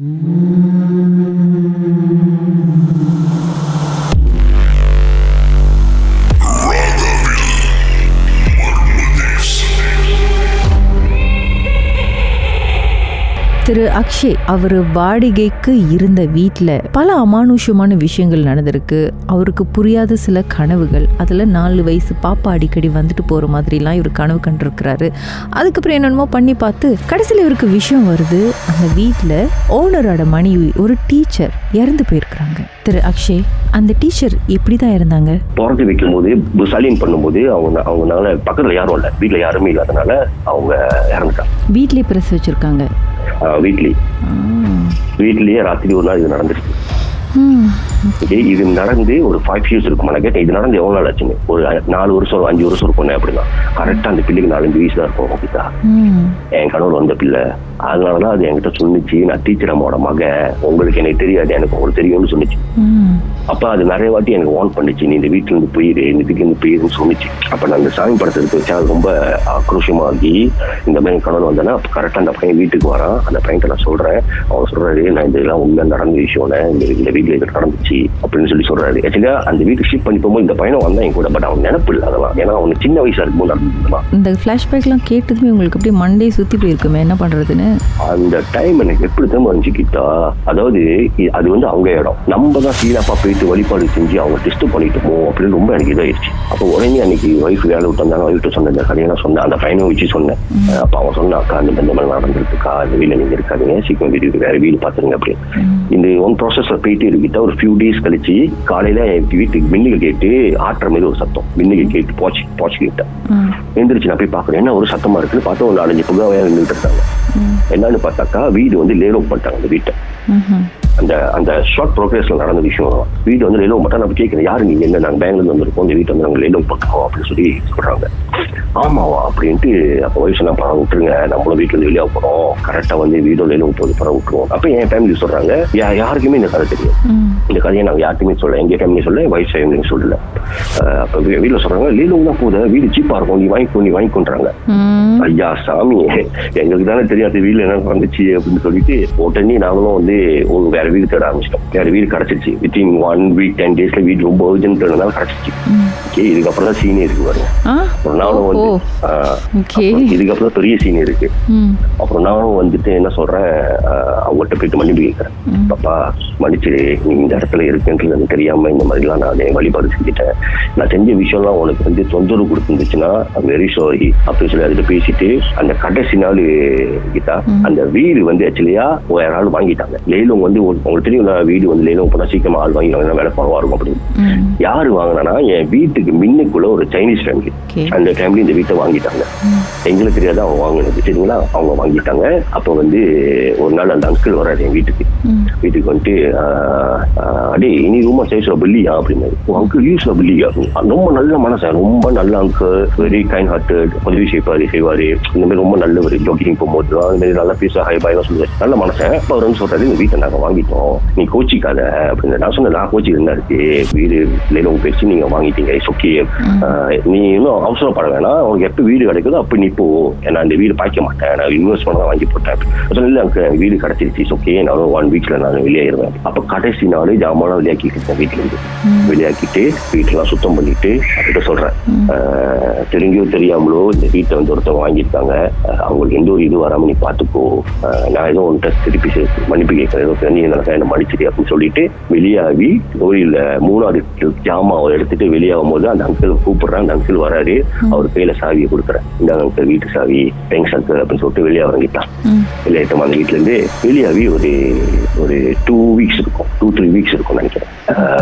Mm-hmm. திரு அக்ஷய் அவர் வாடகைக்கு இருந்த வீட்டில் பல அமானுஷ்யமான விஷயங்கள் நடந்திருக்கு. அவருக்கு புரியாத சில கனவுகள். அதில் நாலு வயசு பாப்பா அடிக்கடி வந்துட்டு போகிற மாதிரிலாம் இவர் கனவு கண்டிருக்கிறாரு. அதுக்கப்புறம் என்னென்னமோ பண்ணி பார்த்து கடைசியில் இவருக்கு விஷயம் வருது. அந்த வீட்டில் ஓனரோட மனைவி ஒரு டீச்சர் இறந்து போயிருக்கிறாங்க. திரு அக்ஷய் அந்த டீச்சர் எப்படி தான் இருந்தாங்க பிறந்து வைக்கும் போது சலீன் பண்ணும்போது அவங்க அவங்கனால பக்கத்துல யாரும் இல்லை. வீட்டுல யாருமே இல்லாதனால அவங்க இறந்துட்டாங்க. வீட்லேயே பிரச ஆஹ் வீட்லயே. வீட்லயே ராத்திரி ஒரு நாள் இது நடந்துருச்சு. ஓகே இது நடந்து ஒரு ஃபைவ் இயர்ஸ் இருக்கும் நான் கேட்டேன். இது நடந்து எவ்வளவு நாள் ஆச்சுன்னு? ஒரு நாலு வருஷம் அஞ்சு வருஷம் இருக்கும் அப்படின்னா. கரெக்டா அந்த பிள்ளைக்கு நாலஞ்சு வயசு தான் இருக்கும் ஓகேதா என் கணவர் வந்த பிள்ளை. அதனாலதான் அது என்கிட்ட சொன்னிச்சு. நான் டீச்சர் அம்மாவோட மக. உங்களுக்கு எனக்கு தெரியாது. எனக்கு உங்களுக்கு தெரியும்னு சொன்னிச்சு. அப்ப அது நிறைய வாட்டி எனக்கு வார்ன் பண்ணுச்சு. நீ இந்த வீட்டுல இருந்து போயிரு இந்த வீட்டுல இருந்து போயிருன்னு சொன்னிச்சு. அப்ப நான் அந்த சாமி படத்தை எடுத்து வச்சா அது ரொம்ப ஆக்ரோஷமா ஆகி இந்த மாதிரி கணவன் வந்தேன்னா அப்ப கரெக்டா அந்த பையன் வீட்டுக்கு வரான். அந்த பையன்கிட்ட நான் சொல்றேன். அவன் சொல்றாரு நான் இதெல்லாம் உண்மை நடந்த விஷயம் இந்த இந்த வீட்டுல இது நடந்துச்சு. அப்படின்னு சொல்லி சொல்றாரு. ஆக்சுவலா அந்த வீட்டுக்கு ஷிஃப்ட் பண்ணி போகும்போது இந்த பையனை வந்தான் என் கூட பட் அவன் நினப்பு இல்லை அதெல்லாம். ஏன்னா அவனுக்கு சின்ன வயசா இருக்கும்போது நடந்ததுலாம் இந்த ஃப்ளாஷ்பேக்லாம் கேட்டதுமே உங்களுக்கு அப்படியே மண்டே சுற்றி போயிருக்குமே என்ன பண்ணுறதுன்னு அந்த டைம் எனக்கு எப்படி திரும்ப வந்துச்சு கிட்டா அதாவது அது வந்து அவங்க இடம். நம்ம தான் சீராப்பா போயிட்டு வழிபாடு செஞ்சு அவங்க டெஸ்ட் பண்ணிட்டோமோ அப்படின்னு ரொம்ப எனக்கு இதாயிருச்சு. அப்போ உடனே அன்னைக்கு ஒய்ஃப் வேலை விட்டு வந்தாங்க. ஒய்ஃப்ட்டு சொன்னேன் இந்த கதையை நான் சொன்னேன். அந்த பையனை வச்சு சொன்னேன். அப்ப அவன் சொன்னான் அக்கா இந்த இந்த மாதிரி நடந்திருக்குக்கா. இந்த வீட்டில் நீங்க இருக்காதீங்க. சீக்கிரம் வீட்டுக்கு வேற வீடு பாத்துருங்க அப்படின்னு. இந்த ஒன் ப்ராசஸ்ல போயிட்டு இருக்கிட்ட ஒரு ஃபியூ டேஸ் கழிச்சு காலையில வீட்டுக்கு மின்னுக்கு கேட்டு ஆட்டுற மாதிரி ஒரு சத்தம். மின்னுக்கு கேட்டு போச்சு போச்சு கிட்ட. எந்திரிச்சு நான் போய் பாக்குறேன் என்ன ஒரு சத்தமா இருக்குன்னு பார்த்தா ஒரு நாலஞ்சு புகாவையா நின்றுட்டு இருக்காங்க என்னன்னு பார்த்தாக்கா வீடு வந்து லேலோக் பண்ணிட்டாங்க அந்த வீட்டை. அந்த அந்த ஷார்ட் ப்ரோக்ரஸ்ல நடந்த விஷயம். வீடு வந்து லேலோக் மட்டும் நான் கேட்கிறேன் யாரு நீங்க? என்ன? நாங்க பெங்களூர்ல வந்திருக்கோம். இந்த வீட்டை வந்து நாங்க லேலோக் பண்ணுறோம் அப்படின்னு சொல்லி சொல்றாங்க. ஆமாவா? அப்படின்ட்டு அப்போ வயசு நான் பணம் விட்டுருங்க. நம்மளும் வீட்டுல இருந்து வெளியே போறோம். கரெக்டா வந்து வீடு லேலோக் போது பணம் விட்டுருவோம். அப்ப என் ஃபேமிலி சொல்றாங்க. யா- யாருக்குமே இந்த கதை தெரியும் இந்த கதையை நாங்க யார்ட்டுமே சொல்ல எங்க ஃபேமிலி சொல்ல வைஃப் ஃபேமிலி சொல்லல. அப்ப வீட்டுல சொல்றாங்க லீலோக் தான் போகுது. வீடு சீப்பா இருக்கும். நீ வாங்கிக்கோ நீ வாங்கிக்கொன்றாங்க. ஐயா சாமி. எங்களுக்கு தானே தெரியாது. வீட்டுல என்ன வந்துச்சு அப்படின்னு சொல்லிட்டு உடனே நாங்களும் வந்து ஒரு வேற வீடு தேட ஆரம்பிச்சிட்டோம். வேற வீடு கிடைச்சிருச்சு. வித்தின் ஒன் வீக் டென் டேஸ்ல வீடு ரொம்ப அர்ஜென்ட் இருந்தாலும் கிடைச்சிச்சு. ஓகே இதுக்கப்புறம் தான் சீனி இருக்கு பாருங்க. அப்புறம் நானும் வந்து இதுக்கப்புறம் பெரிய சீனி இருக்கு. அப்புறம் நானும் வந்துட்டு என்ன சொல்றேன் அவங்ககிட்ட போயிட்டு மன்னிப்பு கேட்கறேன். பாப்பா மன்னிச்சிடு நீ இந்த இடத்துல இருக்குன்றது எனக்கு தெரியாம இந்த மாதிரிலாம் நான் வழிபாடு செஞ்சுட்டேன். நான் செஞ்ச விஷயம்லாம் உனக்கு வந்து தொந்தரவு கொடுத்துருந்துச்சுன்னா வெரி சாரி அப்படின்னு சொல்லி அதுல பேசிட்டு அந்த கடைசி நாள் கிட்டா அந்த வீடு வந்து ஆக்சுவலியா வேற ஆள் வாங்கிட்டாங்க. லேலும் வந்து ஒரு- உங்களுக்கு தெரியும் வீடு வந்து லேலும் போனா சீக்கிரமா ஆள் வாங்கிடுவாங்க வேலை பரவா இருக்கும் அப்படின்னு. யாரு வாங்கினா என் வீட்டுக்கு மின்னுக்குள்ள ஒரு சைனீஸ் ஃபேமிலி. அந்த ஃபேமிலி இந்த வீட்டை வாங்கிட்டாங்க. எங்களுக்கு தெரியாத அவங்க வாங்கினது. சரிங்களா? அவங்க வாங்கிட்டாங்க. அப்போ வந்து ஒரு நாள் அந்த அங்கிள் வராரு என் வீட்டுக்கு. வீட்டுக்கு வந்துட்டு அடே இனி ரொம்ப சைஸ்ல பில்லியா அப்படின்னு அங்கிள் யூஸ்ல பில்லியா ரொம்ப நல்ல மனசன் ரொம்ப நல்ல அங்கிள் வெரி கைண்ட் ஹார்ட்டட் உதவி செய்வாரு செய்வாரு. இந்த மாதிரி ரொம்ப நல்லவர். ஜாக்கிங் போகும்போது அந்த மாதிரி நல்லா பேச ஹை பாய் சொல்லுவாரு. நல்ல மனசன் அப்ப அவர் வந்து சொல்றாரு இந்த வீட்டை நாங்க வாங்கிட்டோம் நீ கோச்சிக்காத அப்படின்னு நான் சொன்னேன் நான் கோச்சிக்கு என்ன இருக்கு வீடு லேலம் பேசி நீங்க வாங்கிட்டீங்க இட்ஸ் ஓகே நீ இன்னும் அவசரப்பட வேணாம் உனக்கு எப்ப வீடு கிடைக்குதோ அப்ப நீ போ நான் இந்த வீடு பாய்க்க மாட்டேன் நான் இன்வெஸ்ட் பண்ண வாங்கி போட்டேன் சொன்ன இல்ல அங்க வீடு கிடைச்சிருச்சு ஓகே நான் ஒன் வீக்ல நான் வெளியேறுவேன் அப்ப கடைசி நாள் ஜாமான் வெளியாக்கிட்டு இருக்கேன் வீட்டுல இருந்து வெளியாக்கிட்டு வீட்டெல்லாம் சுத்தம் பண்ணிட்டு அவர்கிட்ட சொல்றேன் தெரிஞ்சோ தெரியாமலோ இந்த வீட்டை வந்து ஒருத்தவங்க வாங்கியிருக்காங்க அவங்களுக்கு எந்த ஒரு இது வராம நீ பாத்துக்கோ ஆஹ், நான் ஏதோ உன்கிட்ட திருப்பி மன்னிப்பு கேட்கறேன் ஏதோ எனக்கு என்ன மன்னிச்சிரு அப்படின்னு சொல்லிட்டு வெளியாகி கோயில்ல மூணாவது ஜாமாவை எடுத்துட்டு வெளியாகும் போது அந்த அங்கிள் கூப்பிடுறேன் அந்த அங்கிள் வராரு. அவர் கையில சாவியை கொடுக்குறேன் இந்த அங்கிள் வீட்டு சாவி தேங்க்ஸ் அங்கிள் அப்படின்னு சொல்லிட்டு வெளியே இறங்கிட்டான். வெளியேட்டம் அந்த வீட்டுல இருந்து வெளியாகி ஒரு ஒரு டூ வீக்ஸ் இருக்கும். டூ த்ரீ வீக்ஸ் இருக்கும் நினைக்கிறேன்.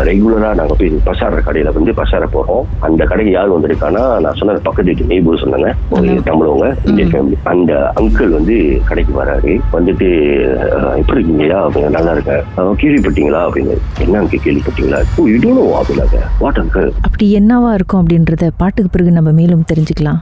ரெகுலரா நாங்க போய் பசார கடையில வந்து பசார போறோம். அந்த கடைக்கு யார் வந்திருக்கானா நான் சொன்ன பக்கத்து வீட்டு நெய்பர் சொன்னாங்க. ஒரு தமிழவங்க இந்தியன் ஃபேமிலி அந்த அங்கிள் வந்து கடைக்கு வராரு. வந்துட்டு எப்படி இருக்கீங்கயா நல்லா இருக்கேன் கேள்விப்பட்டீங்களா அப்படின்னு. என்ன அங்கே கேள்விப்பட்டீங்களா? ஓ இதுவும் அப்படின்னாங்க. வாட் அங்கிள் அப்படி என்னவா இருக்கும் அப்படின்றத பாட்டுக்கு பிறகு நம்ம மேலும் தெரிஞ்சுக்கலாம்.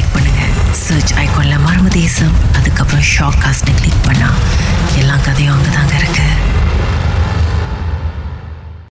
பண்ணுங்க. சர்ச் ஐக்கான்ல மர்ம தேசம் அதுக்கப்புறம் ஷாக் காஸ்ட்னு கிளிக் பண்ணா. எல்லா கதையும் அங்கே தாங்க